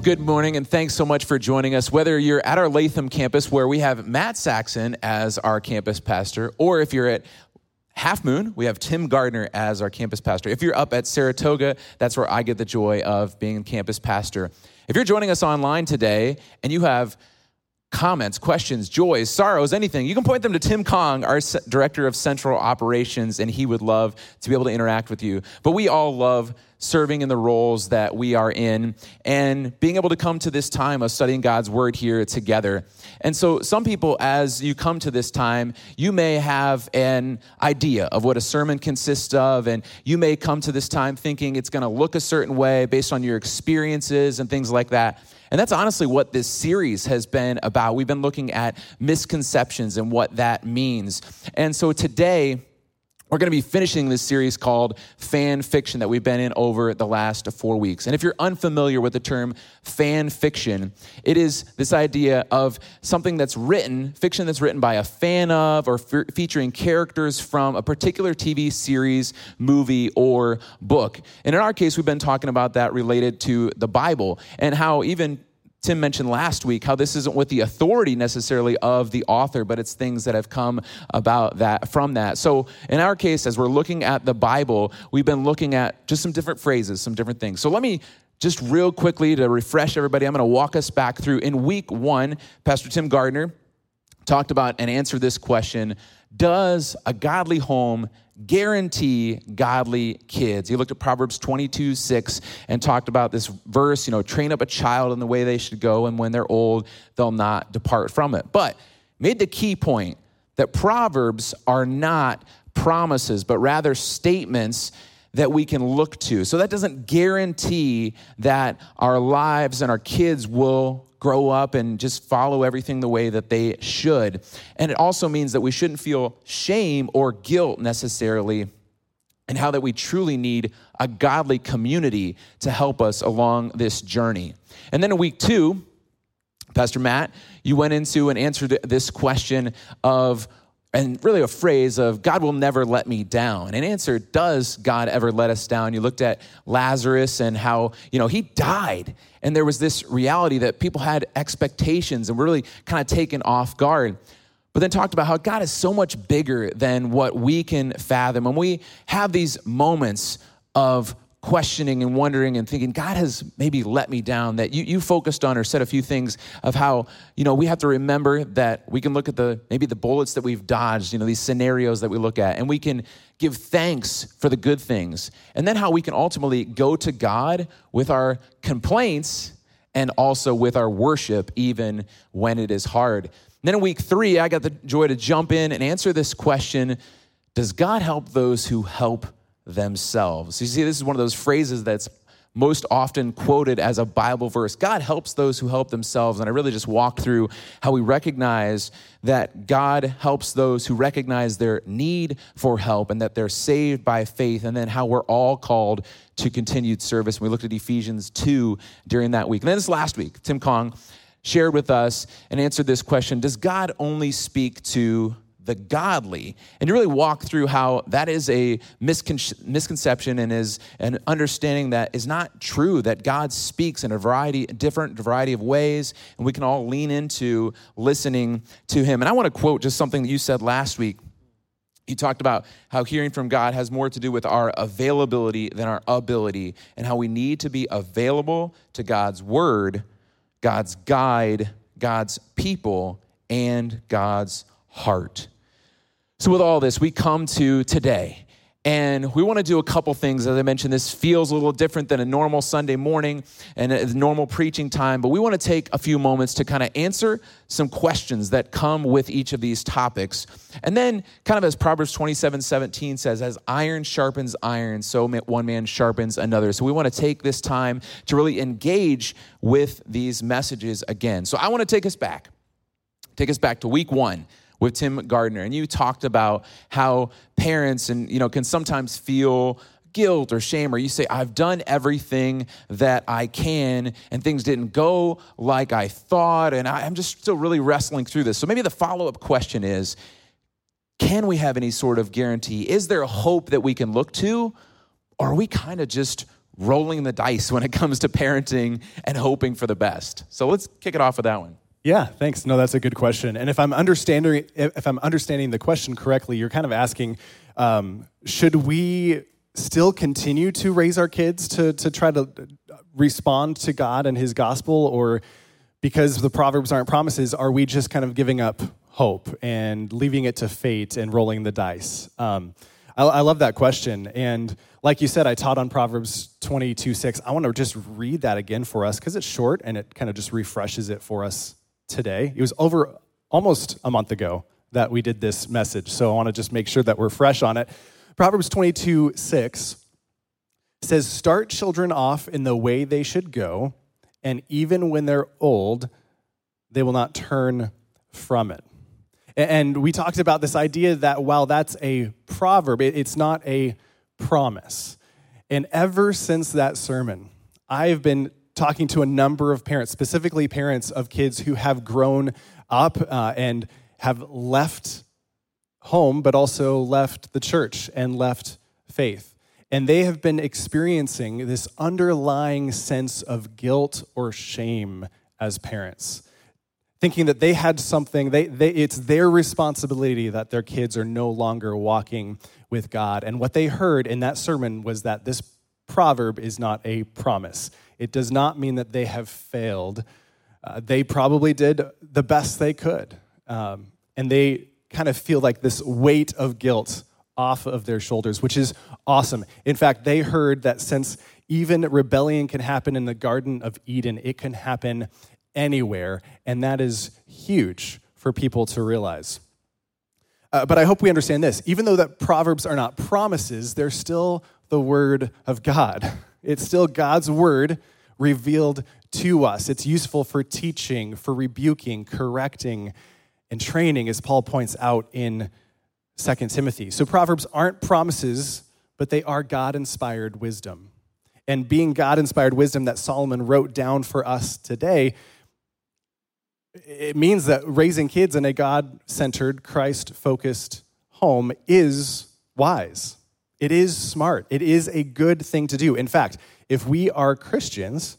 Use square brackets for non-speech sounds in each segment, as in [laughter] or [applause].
Well, good morning, and thanks so much for joining us. Whether you're at our Latham campus, where we have Matt Saxon as our campus pastor, or if you're at Halfmoon, we have Tim Gardner as our campus pastor. If you're up at Saratoga, that's where I get the joy of being campus pastor. If you're joining us online today and you have comments, questions, joys, sorrows, anything, you can point them to Tim Kong, our director of central operations, and he would love to be able to interact with you. But we all love serving in the roles that we are in and being able to come to this time of studying God's word here together. And so, some people, as you come to this time, you may have an idea of what a sermon consists of, and you may come to this time thinking it's going to look a certain way based on your experiences and things like that. And that's honestly what this series has been about. We've been looking at misconceptions and what that means. And so today, we're going to be finishing this series called fan fiction that we've been in over the last four weeks. And if you're unfamiliar with the term fan fiction, it is this idea of something that's written, fiction that's written by a fan of or featuring characters from a particular TV series, movie, or book. And in our case, we've been talking about that related to the Bible and how even Tim mentioned last week how this isn't with the authority necessarily of the author, but it's things that have come about that from that. So in our case, as we're looking at the Bible, we've been looking at just some different phrases, some different things. So let me just real quickly to refresh everybody, I'm going to walk us back through. In week one, Pastor Tim Gardner talked about and answered this question Does a godly home guarantee godly kids. He looked at Proverbs 22 6 and talked about this verse, you know, train up a child in the way they should go, and when they're old, they'll not depart from it. But made the key point that Proverbs are not promises, but rather statements that we can look to. So that doesn't guarantee that our lives and our kids will grow up and just follow everything the way that they should. And it also means that we shouldn't feel shame or guilt necessarily and how that we truly need a godly community to help us along this journey. And then in week 2, Pastor Matt, you went into and answered this question of and really a phrase of God will never let me down. And answer, does God ever let us down? You looked at Lazarus and how, you know, he died. And there was this reality that people had expectations and were really kind of taken off guard. But then talked about how God is so much bigger than what we can fathom. And we have these moments of questioning and wondering and thinking god has maybe let me down that you, you focused on or said a few things of how you know we have to remember that we can look at the maybe the bullets that we've dodged you know these scenarios that we look at and we can give thanks for the good things. And then how we can ultimately go to god with our complaints and also with our worship even when it is hard. And then in week three i got the joy to jump in and answer this question does god help those who help themselves. You see, this is one of those phrases that's most often quoted as a Bible verse. God helps those who help themselves. And I really just walk through how we recognize that God helps those who recognize their need for help and that they're saved by faith, and then how we're all called to continued service. We looked at Ephesians 2 during that week. And then this last week, Tim Kong shared with us and answered this question Does God only speak to the godly and to really walk through how that is a miscon- misconception and is an understanding that is not true that god speaks in a variety different variety of ways and we can all lean into listening to him. And i want to quote just something that you said last week. You talked about how hearing from God has more to do with our availability than our ability, and how we need to be available to God's word, God's guide, God's people, and God's heart. So, with all this, we come to today. And we want to do a couple things. As I mentioned, this feels a little different than a normal Sunday morning and a normal preaching time, but we want to take a few moments to kind of answer some questions that come with each of these topics. And then, kind of as Proverbs 27 17 says, as iron sharpens iron, so one man sharpens another. So we want to take this time to really engage with these messages again. So I want to take us back, take us back to week one with Tim Gardner, and you talked about how parents and you know can sometimes feel guilt or shame, or you say, I've done everything that I can, and things didn't go like I thought, and I'm just still really wrestling through this. So maybe the follow up question is can we have any sort of guarantee? Is there a hope that we can look to, or are we kind of just rolling the dice when it comes to parenting and hoping for the best. So let's kick it off with that one. Yeah, thanks. No, that's a good question. And if I'm understanding if I'm understanding the question correctly, you're kind of asking, um, should we still continue to raise our kids to to try to respond to God and His gospel, or because the proverbs aren't promises, are we just kind of giving up hope and leaving it to fate and rolling the dice? Um, I, I love that question, and like you said, I taught on Proverbs 22 6. I want to just read that again for us because it's short and it kind of just refreshes it for us today. It was over almost a month ago that we did this message, so I want to just make sure that we're fresh on it. Proverbs 22 6 says, Start children off in the way they should go, and even when they're old, they will not turn from it. And we talked about this idea that while that's a proverb, it's not a promise. And ever since that sermon, I've been talking to a number of parents, specifically parents of kids who have grown up uh, and have left home, but also left the church and left faith. And they have been experiencing this underlying sense of guilt or shame as parents, thinking that they had something, they, they, it's their responsibility that their kids are no longer walking with God. And what they heard in that sermon was that this proverb is not a promise. It does not mean that they have failed. Uh, they probably did the best they could. Um, and they kind of feel like this weight of guilt off of their shoulders, which is awesome. In fact, they heard that since even rebellion can happen in the Garden of Eden, it can happen anywhere. And that is huge for people to realize. Uh, but I hope we understand this. Even though that Proverbs are not promises, they're still the Word of God. [laughs] It's still God's Word revealed to us. It's useful for teaching, for rebuking, correcting, and training, as Paul points out in 2 Timothy. So Proverbs aren't promises, but they are God inspired wisdom. And being God inspired wisdom that Solomon wrote down for us today it means that raising kids in a God centered, Christ focused home is wise. It is smart. It is a good thing to do. In fact, if we are Christians,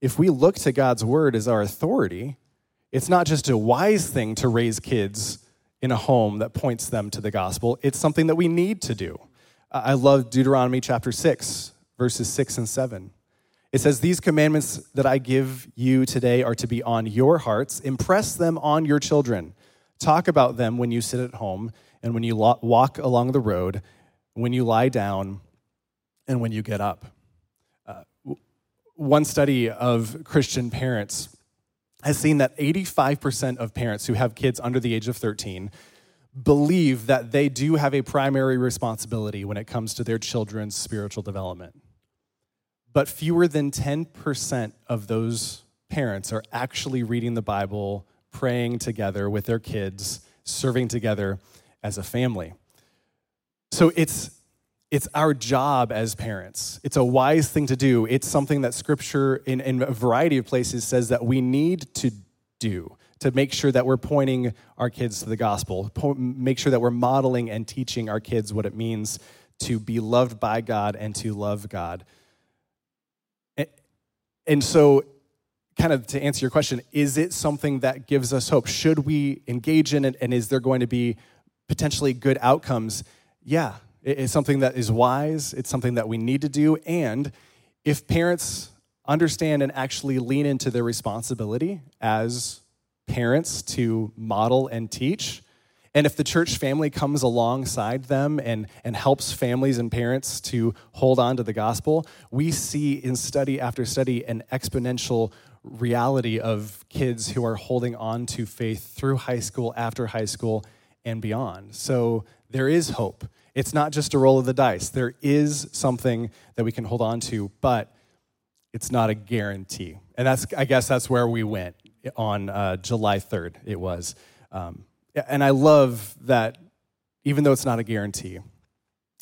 if we look to God's word as our authority, it's not just a wise thing to raise kids in a home that points them to the gospel, it's something that we need to do. I love Deuteronomy chapter 6, verses 6 and 7. It says, These commandments that I give you today are to be on your hearts. Impress them on your children. Talk about them when you sit at home and when you walk along the road, when you lie down, and when you get up. Uh, one study of Christian parents has seen that 85% of parents who have kids under the age of 13 believe that they do have a primary responsibility when it comes to their children's spiritual development. But fewer than 10% of those parents are actually reading the Bible, praying together with their kids, serving together as a family. So it's it's our job as parents. It's a wise thing to do. It's something that scripture in, in a variety of places says that we need to do to make sure that we're pointing our kids to the gospel, po- make sure that we're modeling and teaching our kids what it means to be loved by God and to love God. And so, kind of to answer your question, is it something that gives us hope? Should we engage in it? And is there going to be potentially good outcomes? Yeah, it's something that is wise, it's something that we need to do. And if parents understand and actually lean into their responsibility as parents to model and teach, and if the church family comes alongside them and, and helps families and parents to hold on to the gospel, we see in study after study an exponential reality of kids who are holding on to faith through high school, after high school, and beyond. So there is hope. It's not just a roll of the dice. There is something that we can hold on to, but it's not a guarantee. And that's, I guess, that's where we went on uh, July 3rd. It was. Um, and I love that even though it's not a guarantee,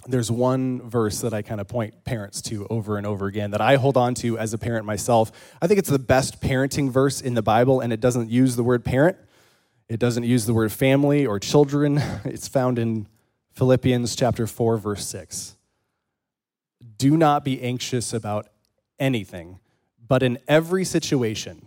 there's one verse that I kind of point parents to over and over again that I hold on to as a parent myself. I think it's the best parenting verse in the Bible, and it doesn't use the word parent, it doesn't use the word family or children. [laughs] It's found in Philippians chapter 4, verse 6. Do not be anxious about anything, but in every situation,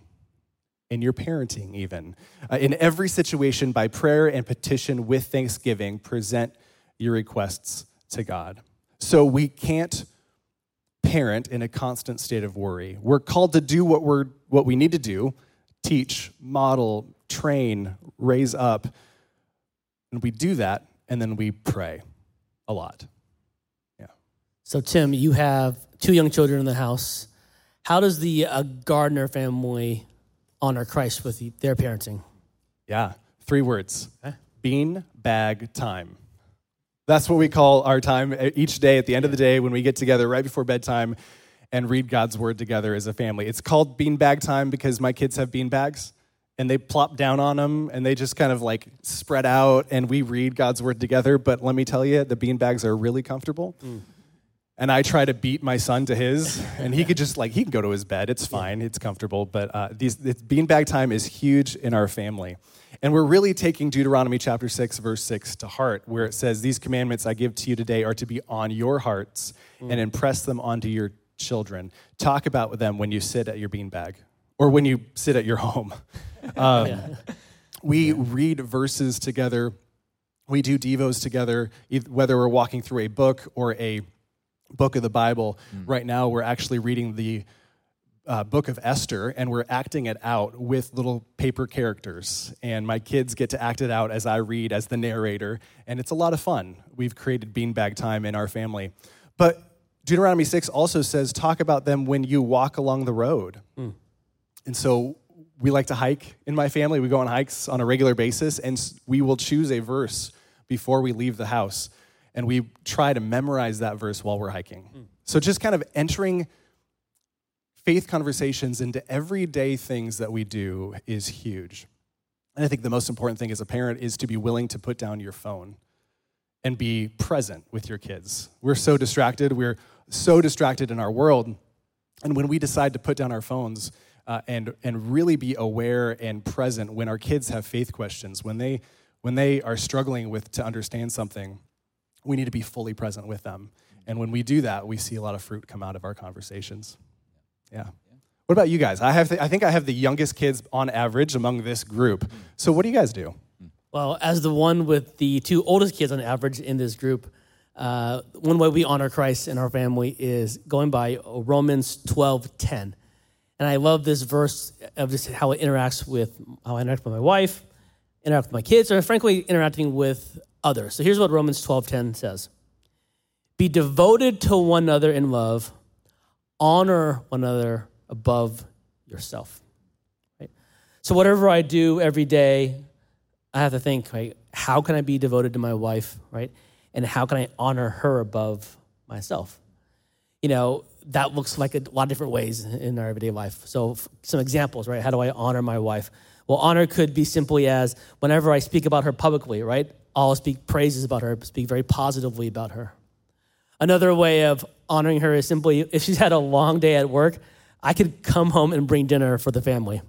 in your parenting, even, uh, in every situation, by prayer and petition with thanksgiving, present your requests to God. So we can't parent in a constant state of worry. We're called to do what, we're, what we need to do teach, model, train, raise up. And we do that, and then we pray a lot. Yeah. So, Tim, you have two young children in the house. How does the uh, Gardner family honor Christ with their parenting? Yeah, three words bean bag time. That's what we call our time each day at the end of the day when we get together right before bedtime and read God's word together as a family. It's called bean bag time because my kids have bean bags and they plop down on them and they just kind of like spread out and we read God's word together. But let me tell you, the bean bags are really comfortable. Mm and I try to beat my son to his, and he could just like he can go to his bed. It's fine. It's comfortable. But uh, these beanbag time is huge in our family, and we're really taking Deuteronomy chapter six, verse six to heart, where it says, "These commandments I give to you today are to be on your hearts, mm. and impress them onto your children. Talk about them when you sit at your beanbag, or when you sit at your [laughs] home." Um, yeah. We yeah. read verses together. We do devos together, whether we're walking through a book or a book of the Bible. Mm. Right now, we're actually reading the uh, book of Esther, and we're acting it out with little paper characters. And my kids get to act it out as I read as the narrator, and it's a lot of fun. We've created beanbag time in our family. But Deuteronomy 6 also says, talk about them when you walk along the road. Mm. And so we like to hike in my family. We go on hikes on a regular basis, and we will choose a verse before we leave the house and we try to memorize that verse while we're hiking. Mm. So just kind of entering faith conversations into everyday things that we do is huge. And I think the most important thing as a parent is to be willing to put down your phone and be present with your kids. We're so distracted, we're so distracted in our world. And when we decide to put down our phones uh, and, and really be aware and present when our kids have faith questions, when they, when they are struggling with to understand something, we need to be fully present with them. And when we do that, we see a lot of fruit come out of our conversations. Yeah. What about you guys? I have, I think I have the youngest kids on average among this group. So what do you guys do? Well, as the one with the two oldest kids on average in this group, uh, one way we honor Christ in our family is going by Romans 12 10. And I love this verse of just how it interacts with how I interact with my wife, interact with my kids, or frankly, interacting with others. So here's what Romans 12:10 says. Be devoted to one another in love, honor one another above yourself. Right? So whatever I do every day, I have to think, right, how can I be devoted to my wife, right? And how can I honor her above myself? You know, that looks like a lot of different ways in our everyday life. So some examples, right? How do I honor my wife? Well, honor could be simply as whenever I speak about her publicly, right? I'll speak praises about her, speak very positively about her. Another way of honoring her is simply if she's had a long day at work, I could come home and bring dinner for the family.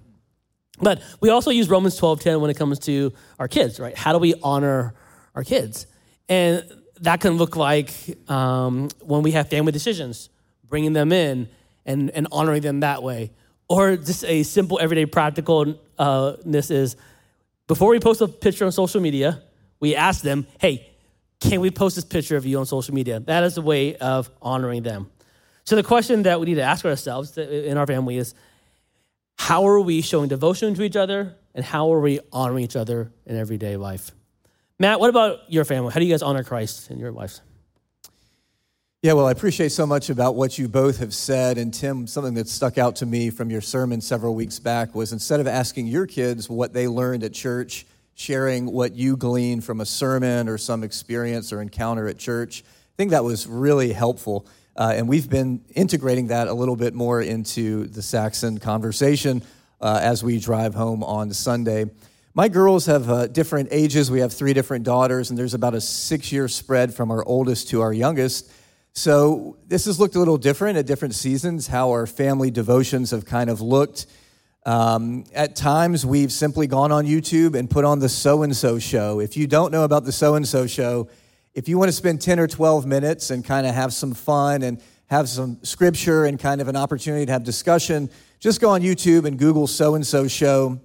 But we also use Romans 12:10 when it comes to our kids, right? How do we honor our kids? And that can look like um, when we have family decisions, bringing them in and, and honoring them that way. Or just a simple everyday practicalness uh, is before we post a picture on social media, we ask them, hey, can we post this picture of you on social media? That is a way of honoring them. So the question that we need to ask ourselves uh, in our family is how are we showing devotion to each other and how are we honoring each other in everyday life? Matt, what about your family? How do you guys honor Christ in your lives? Yeah, well, I appreciate so much about what you both have said. And Tim, something that stuck out to me from your sermon several weeks back was instead of asking your kids what they learned at church, sharing what you gleaned from a sermon or some experience or encounter at church. I think that was really helpful. Uh, and we've been integrating that a little bit more into the Saxon conversation uh, as we drive home on Sunday. My girls have uh, different ages. We have three different daughters, and there's about a six year spread from our oldest to our youngest. So this has looked a little different at different seasons, how our family devotions have kind of looked. Um, at times, we've simply gone on YouTube and put on the so and so show. If you don't know about the so and so show, if you want to spend 10 or 12 minutes and kind of have some fun and have some scripture and kind of an opportunity to have discussion, just go on YouTube and Google so and so show.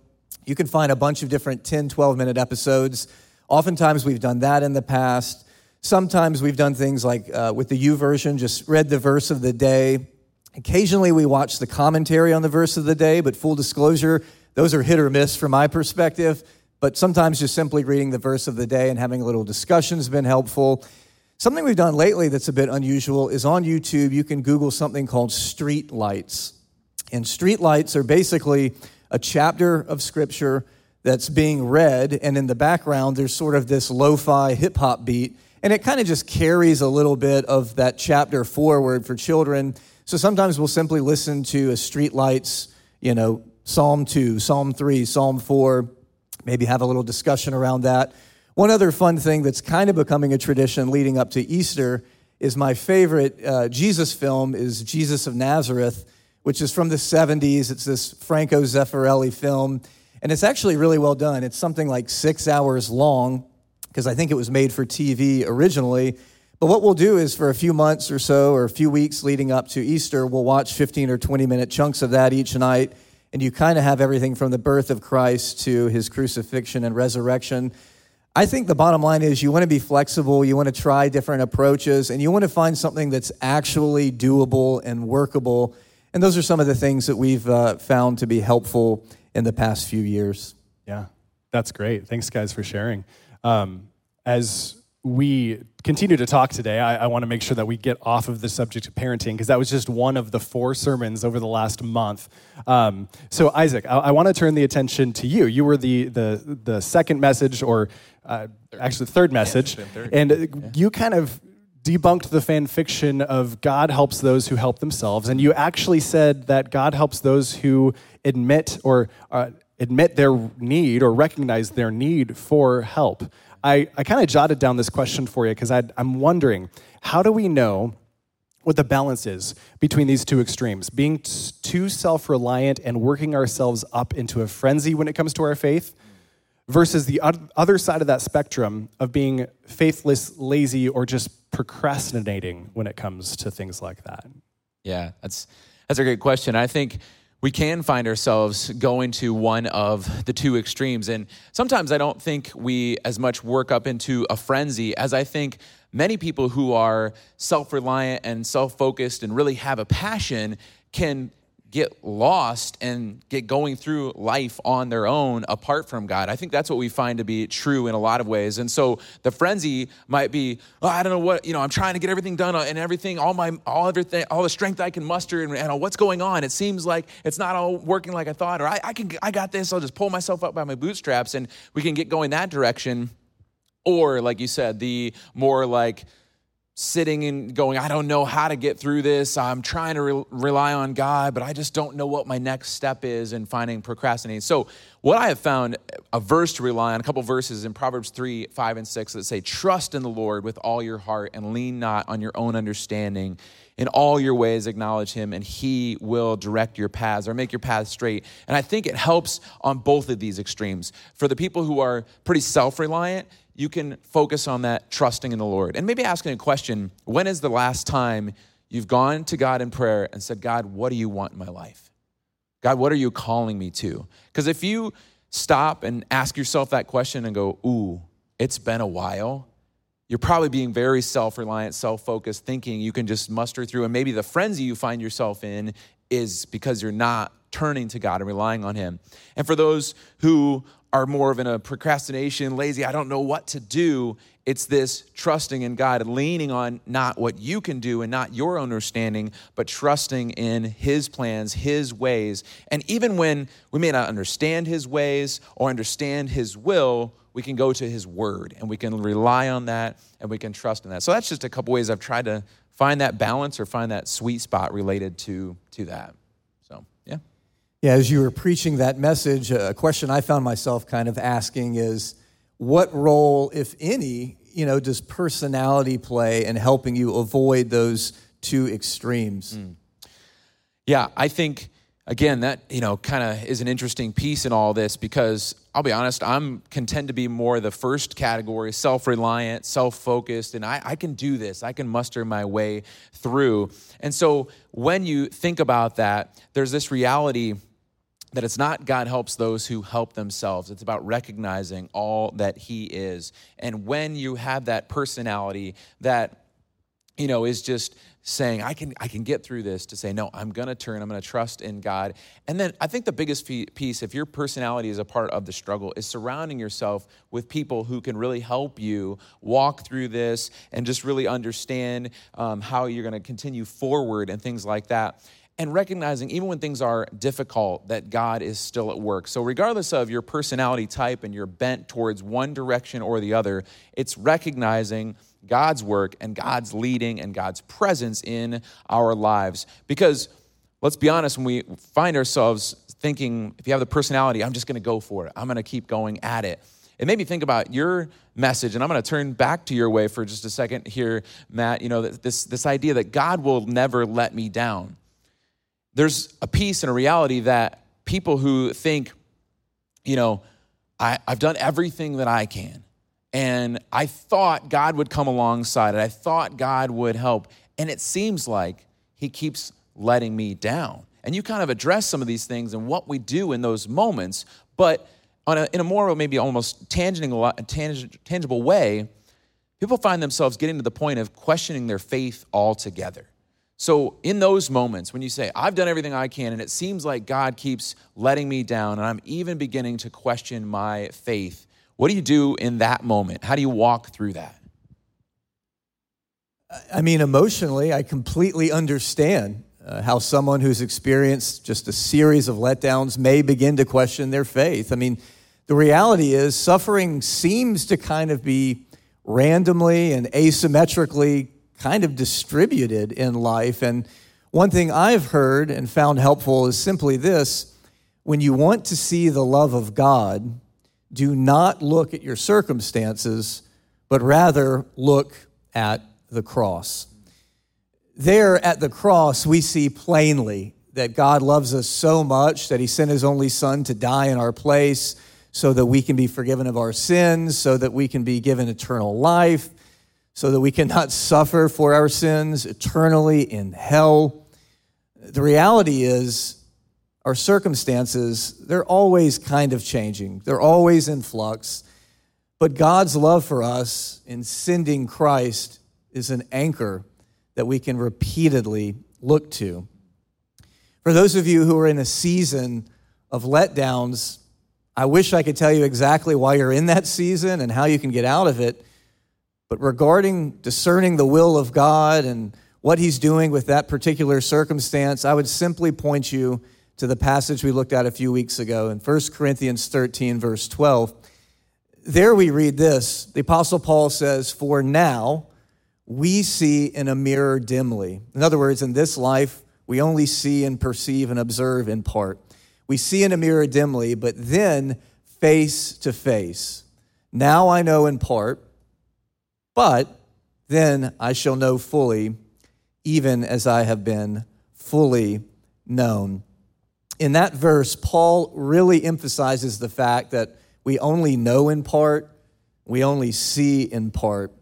You can find a bunch of different 10, 12 minute episodes. Oftentimes we've done that in the past. Sometimes we've done things like uh, with the U YouVersion, just read the verse of the day. Occasionally we watch the commentary on the verse of the day, but full disclosure, those are hit or miss from my perspective. But sometimes just simply reading the verse of the day and having a little discussion has been helpful. Something we've done lately that's a bit unusual is on YouTube, you can Google something called street lights. And street lights are basically a chapter of scripture that's being read, and in the background, there's sort of this lo fi hip hop beat, and it kind of just carries a little bit of that chapter forward for children. So sometimes we'll simply listen to a street lights, you know, Psalm 2, Psalm 3, Psalm 4, maybe have a little discussion around that. One other fun thing that's kind of becoming a tradition leading up to Easter is my favorite uh, Jesus film is Jesus of Nazareth which is from the 70s. It's this Franco Zeffirelli film, and it's actually really well done. It's something like six hours long, because I think it was made for TV originally. But what we'll do is for a few months or so, or a few weeks leading up to Easter, we'll watch 15 or 20 minute chunks of that each night. And you kind of have everything from the birth of Christ to his crucifixion and resurrection. I think the bottom line is you want to be flexible, you want to try different approaches, and you want to find something that's actually doable and workable and those are some of the things that we've uh, found to be helpful in the past few years. Yeah, that's great. Thanks, guys, for sharing. Um, as we continue to talk today, I, I want to make sure that we get off of the subject of parenting because that was just one of the four sermons over the last month. Um, so, Isaac, I, I want to turn the attention to you. You were the the the second message, or uh, actually the third message, yeah, third. and yeah. you kind of debunked the fan fiction of God helps those who help themselves, and you actually said that God helps those who admit or uh, admit their need or recognize their need for help. I, I kind of jotted down this question for you because I'm wondering how do we know what the balance is between these two extremes being t- too self reliant and working ourselves up into a frenzy when it comes to our faith? versus the other side of that spectrum of being faithless, lazy, or just procrastinating when it comes to things like that? Yeah, that's that's a great question. I think we can find ourselves going to one of the two extremes. And sometimes I don't think we as much work up into a frenzy as I think many people who are self reliant and self focused and really have a passion can get lost and get going through life on their own apart from God. I think that's what we find to be true in a lot of ways. And so the frenzy might be, oh, I don't know what, you know, I'm trying to get everything done and everything, all my, all everything, all the strength I can muster and, and what's going on. It seems like it's not all working like I thought, or I, I can, I got this. I'll just pull myself up by my bootstraps and we can get going that direction. Or like you said, the more like, sitting and going, I don't know how to get through this. I'm trying to re- rely on God, but I just don't know what my next step is in finding procrastinating. So, what I have found a verse to rely on, a couple verses in Proverbs 3, 5, and 6 that say, Trust in the Lord with all your heart and lean not on your own understanding. In all your ways, acknowledge him, and he will direct your paths or make your paths straight. And I think it helps on both of these extremes. For the people who are pretty self reliant, you can focus on that trusting in the Lord. And maybe asking a question when is the last time you've gone to God in prayer and said, God, what do you want in my life? God, what are you calling me to? Because if you stop and ask yourself that question and go, ooh, it's been a while, you're probably being very self reliant, self focused, thinking you can just muster through. And maybe the frenzy you find yourself in is because you're not turning to God and relying on Him. And for those who are more of in a procrastination, lazy, I don't know what to do. It's this trusting in God, leaning on not what you can do and not your understanding, but trusting in His plans, His ways. And even when we may not understand His ways or understand His will, we can go to His Word and we can rely on that and we can trust in that. So that's just a couple ways I've tried to find that balance or find that sweet spot related to, to that. So, yeah. Yeah, as you were preaching that message, a question I found myself kind of asking is what role, if any, you know, does personality play in helping you avoid those two extremes? Mm. Yeah, I think again, that, you know, kind of is an interesting piece in all this because I'll be honest, I'm content to be more the first category, self reliant, self focused, and I, I can do this. I can muster my way through. And so when you think about that, there's this reality that it's not God helps those who help themselves. It's about recognizing all that He is. And when you have that personality that, you know, is just saying i can i can get through this to say no i'm going to turn i'm going to trust in god. And then i think the biggest piece if your personality is a part of the struggle is surrounding yourself with people who can really help you walk through this and just really understand um, how you're going to continue forward and things like that and recognizing even when things are difficult that God is still at work. So regardless of your personality type and your bent towards one direction or the other, it's recognizing God's work and God's leading and God's presence in our lives. Because let's be honest, when we find ourselves thinking, if you have the personality, I'm just to go for it, I'm to keep going at it. It made me think about your message, and I'm to turn back to your way for just a second here, Matt. You know, this, this idea that God will never let me down there's a piece and a reality that people who think, you know, I, I've done everything that I can. And I thought God would come alongside it. I thought God would help. And it seems like He keeps letting me down. And you kind of address some of these things and what we do in those moments, but a, in a more maybe almost tangible, tangible way, people find themselves getting to the point of questioning their faith altogether. So, in those moments when you say, I've done everything I can, and it seems like God keeps letting me down, and I'm even beginning to question my faith, what do you do in that moment? How do you walk through that? I mean, emotionally, I completely understand uh, how someone who's experienced just a series of letdowns may begin to question their faith. I mean, the reality is, suffering seems to kind of be randomly and asymmetrically kind of distributed in life. And one thing I've heard and found helpful is simply this when you want to see the love of God, do not look at your circumstances, but rather look at the cross. There at the cross, we see plainly that God loves us so much that He sent His only Son to die in our place so that we can be forgiven of our sins, so that we can be given eternal life, so that we cannot [laughs] suffer for our sins eternally in hell. The reality is, our circumstances, they're always kind of changing, they're always in flux. But God's love for us in sending Christ is an anchor that we can repeatedly look to. For those of you who are in a season of letdowns, I wish I could tell you exactly why you're in that season and how you can get out of it. But regarding discerning the will of God and what He's doing with that particular circumstance, I would simply point you to the passage we looked at a few weeks ago in 1 Corinthians 13, verse 12. There we read this the Apostle Paul says, For now we see in a mirror dimly. In other words, in this life, we only see and perceive and observe in part. We see in a mirror dimly, but then face to face. Now I know in part but then I shall know fully, even as I have been fully known. In that verse, Paul really emphasizes the fact that we only know in part, we only see in part.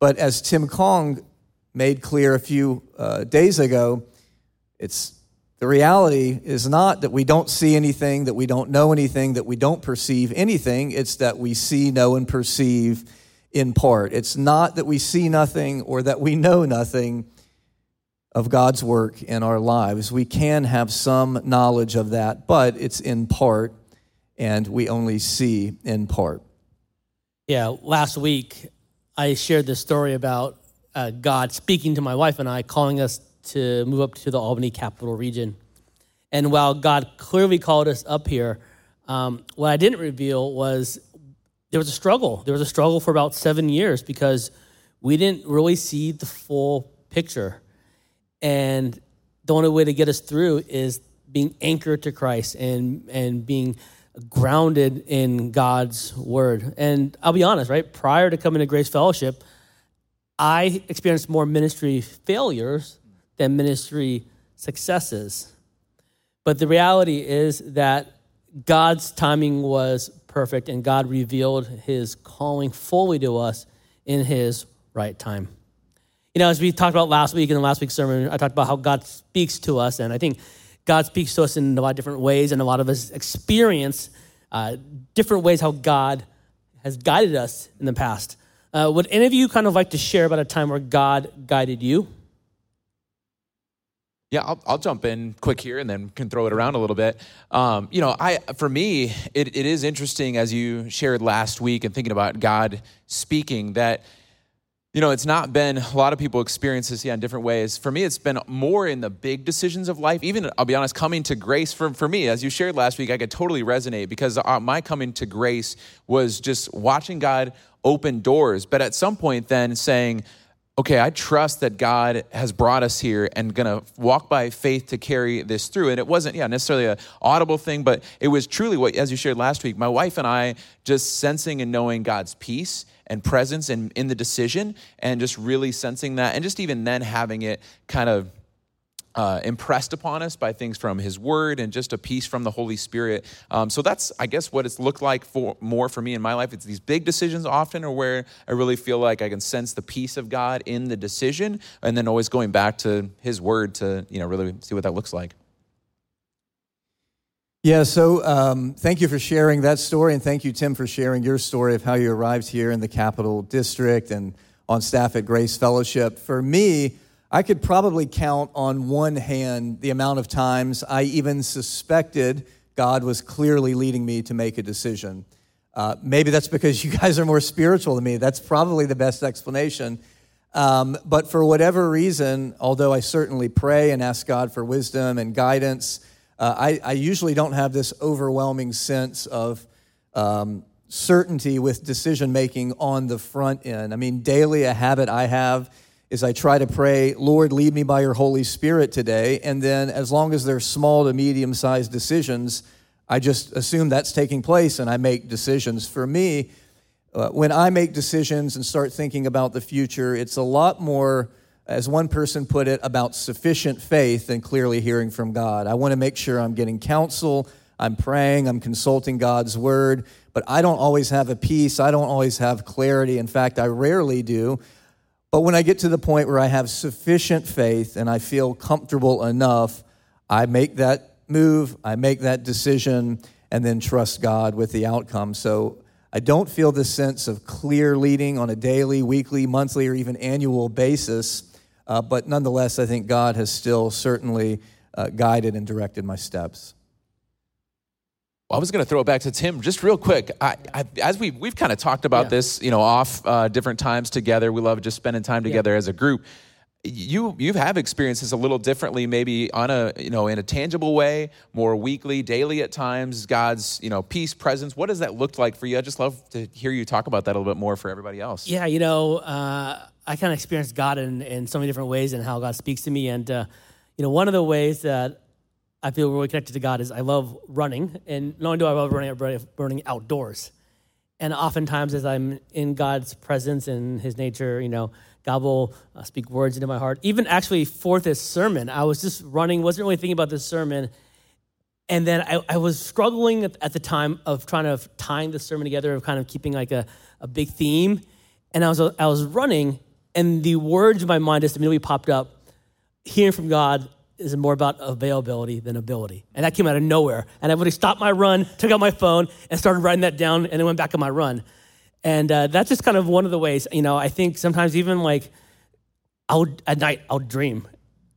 But as Tim Kong made clear a few uh, days ago, it's the reality is not that we don't see anything, that we don't know anything, that we don't perceive anything. It's that we see, know, and perceive in part. It's not that we see nothing or that we know nothing of God's work in our lives. We can have some knowledge of that, but it's in part, and we only see in part. Yeah, last week I shared this story about uh, God speaking to my wife and I, calling us to move up to the Albany capital region. And while God clearly called us up here, um, what I didn't reveal was there was a struggle. There was a struggle for about seven years because we didn't really see the full picture. And the only way to get us through is being anchored to Christ and, and being grounded in God's word. And I'll be honest, right? Prior to coming to Grace Fellowship, I experienced more ministry failures than ministry successes But the reality is that God's timing was perfect and God revealed his calling fully to us in his right time. You know, as we talked about last week in the last week's sermon, I talked about how God speaks to us, and I think God speaks to us in a lot of different ways, and a lot of us experience uh, different ways how God has guided us in the past. Uh, would any of you kind of like to share about a time where God guided you? Yeah, I'll, I'll jump in quick here and then can throw it around a little bit. Um, you know, I for me, it, it is interesting as you shared last week and thinking about God speaking that you know, it's not been, a lot of people experience this, yeah, in different ways. For me, it's been more in the big decisions of life. Even, I'll be honest, coming to grace, for, for me, as you shared last week, I could totally resonate because uh, my coming to grace was just watching God open doors. But at some point, then saying, okay, I trust that God has brought us here and to walk by faith to carry this through. And it wasn't, yeah, necessarily an audible thing, but it was truly what, as you shared last week, my wife and I just sensing and knowing God's peace and presence in, in the decision and just really sensing that and just even then having it kind of uh, impressed upon us by things from his word and just a peace from the holy spirit. Um, so that's i guess what it's looked like for more for me in my life. It's these big decisions often or where i really feel like i can sense the peace of god in the decision and then always going back to his word to you know really see what that looks like. Yeah, so um, thank you for sharing that story, and thank you, Tim, for sharing your story of how you arrived here in the Capital District and on staff at Grace Fellowship. For me, I could probably count on one hand the amount of times I even suspected God was clearly leading me to make a decision. Uh, maybe that's because you guys are more spiritual than me. That's probably the best explanation. Um, but for whatever reason, although I certainly pray and ask God for wisdom and guidance, uh, I, I, usually don't have this overwhelming sense of um, certainty with decision making on the front end. I mean, daily, a habit I have is I try to pray, Lord, lead me by your Holy Spirit today. And then, as long as they're small to medium sized decisions, I just assume that's taking place and I make decisions. For me, uh, when I make decisions and start thinking about the future, it's a lot more as one person put it, about sufficient faith and clearly hearing from God. I want to make sure I'm getting counsel, I'm praying, I'm consulting God's word, but I don't always have a peace. I don't always have clarity. In fact, I rarely do. But when I get to the point where I have sufficient faith and I feel comfortable enough, I make that move, I make that decision, and then trust God with the outcome. So I don't feel this sense of clear leading on a daily, weekly, monthly, or even annual basis. Uh, but nonetheless, I think God has still certainly uh, guided and directed my steps. I was going to throw it back to Tim just real quick. I, I, as we we've kind of talked about yeah. this, you know, off uh, different times together. We love just spending time together yeah. as a group. You you have experiences a little differently, maybe on a you know in a tangible way, more weekly, daily at times. God's you know peace, presence. What does that look like for you? I just love to hear you talk about that a little bit more for everybody else. Yeah, you know. Uh, I kind of experienced God in, in so many different ways and how God speaks to me. And, uh, you know, one of the ways that I feel really connected to God is I love running. And not only do I love running, I love running outdoors. And oftentimes, as I'm in God's presence and His nature, you know, God will uh, speak words into my heart. Even actually for this sermon, I was just running, wasn't really thinking about this sermon. And then I, I was struggling at, the time of trying to tying the sermon together, of kind of keeping like a, a big theme. And I was, I was running, and the words in my mind just immediately popped up hearing from God is more about availability than ability. And that came out of nowhere. And I would stopped my run, took out my phone, and started writing that down, and then went back on my run. And uh, that's just kind of one of the ways, you know, I think sometimes even like I'll, at night, I'll dream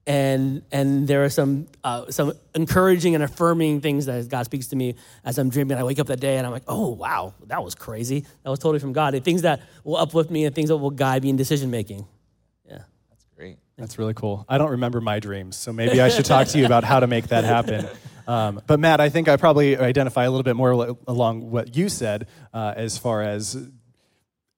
and and there are some uh, some encouraging and affirming things that God speaks to me as I'm dreaming. I wake up that day and I'm like, oh wow, that was crazy. That was totally from God. And things that will uplift me and things that will guide me in decision making. Yeah, that's really cool. I don't remember my dreams, so maybe I should talk to you about how to make that happen. [laughs] Um, but Matt, I think I probably identify a little bit more along what you said uh, as far as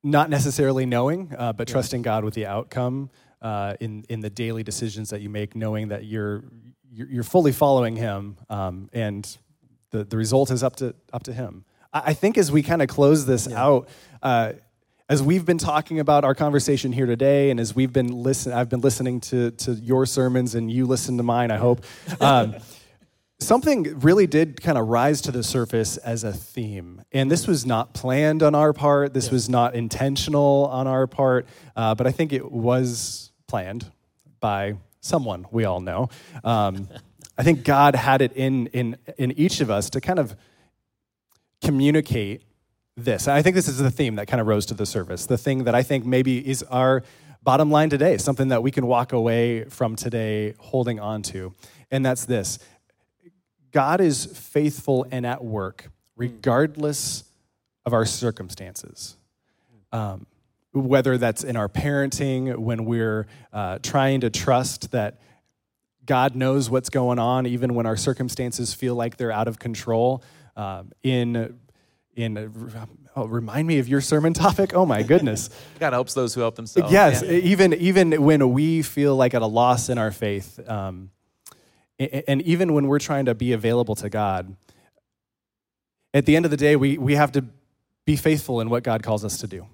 not necessarily knowing, uh, but trusting God with the outcome uh, in in the daily decisions that you make, knowing that you're you're, fully following Him, um, and the the result is up to up to Him. I, I think as we kind of close this yeah. out. As we've been talking about our conversation here today, and as we've been listen, I've been listening to, to your sermons, and you listen to mine. I hope. Um, [laughs] something really did kind of rise to the surface as a theme. And this was not planned on our part, this was not intentional on our part, uh, but I think it was planned by someone we all know. Um, I think God had it in, in, in each of us to kind of communicate this. And I think this is the theme that kind of rose to the surface. The thing that I think maybe is our bottom line today, something that we can walk away from today holding on to. And that's this God is faithful and at work, regardless of our circumstances. Um, whether that's in our parenting, when we're uh, trying to trust that God knows what's going on, even when our circumstances feel like they're out of control. Um, in in oh, remind me of your sermon topic. Oh my goodness! [laughs] God helps those who help themselves. Yes, yeah. even even when we feel like at a loss in our faith, um, and even when we're trying to be available to God, at the end of the day, we we have to be faithful in what God calls us to do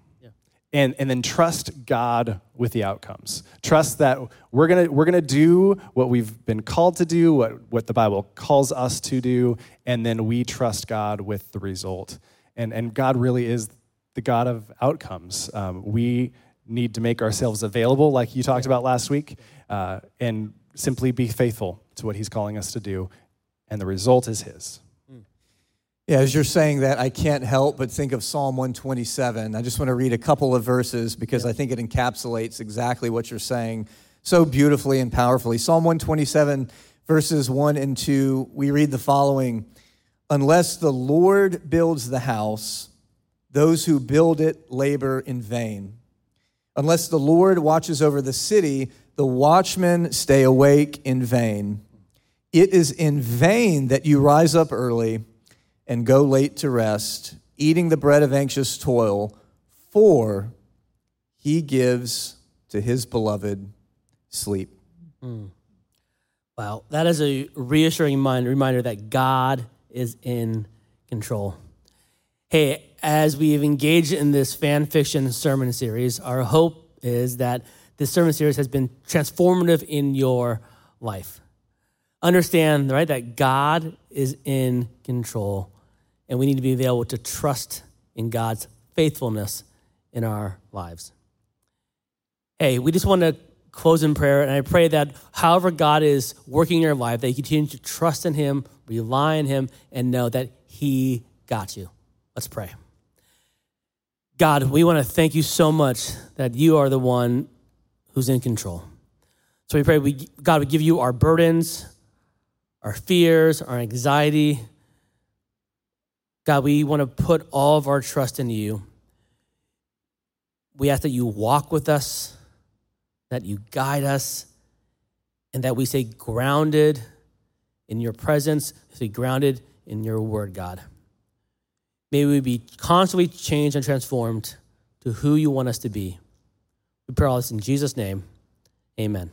and, and then trust God with the outcomes. Trust that we're gonna, we're gonna do what we've been called to do, what, what the Bible calls us to do, and then we trust God with the result. And, and God really is the God of outcomes. Um, we need to make ourselves available, like you talked about last week, uh, and simply be faithful to what He's calling us to do, and the result is His. Yeah, as you're saying that, I can't help but think of Psalm 127. I just want to read a couple of verses because I think it encapsulates exactly what you're saying so beautifully and powerfully. Psalm 127, verses 1 and 2, we read the following Unless the Lord builds the house, those who build it labor in vain. Unless the Lord watches over the city, the watchmen stay awake in vain. It is in vain that you rise up early and go late to rest, eating the bread of anxious toil, for he gives to his beloved sleep. Mm. Wow, that is a reassuring reminder that God is in control. Hey, as we've engaged in this fan fiction sermon series, our hope is that this sermon series has been transformative in your life. Understand, right, that God is in control and we need to be able to trust in God's faithfulness in our lives. Hey, we just want to close in prayer, and I pray that however God is working in your life, that you continue to trust in Him, rely on Him, and know that He got you. Let's pray. God, we want to thank you so much that you are the one who's in control. So we pray, we, God, we give you our burdens, our fears, our anxiety, God, we want to put all of our trust in you. We ask that you walk with us, that you guide us, and that we stay grounded in your presence, stay grounded in your word, God. May we be constantly changed and transformed to who you want us to be. We pray all this in Jesus' name. Amen.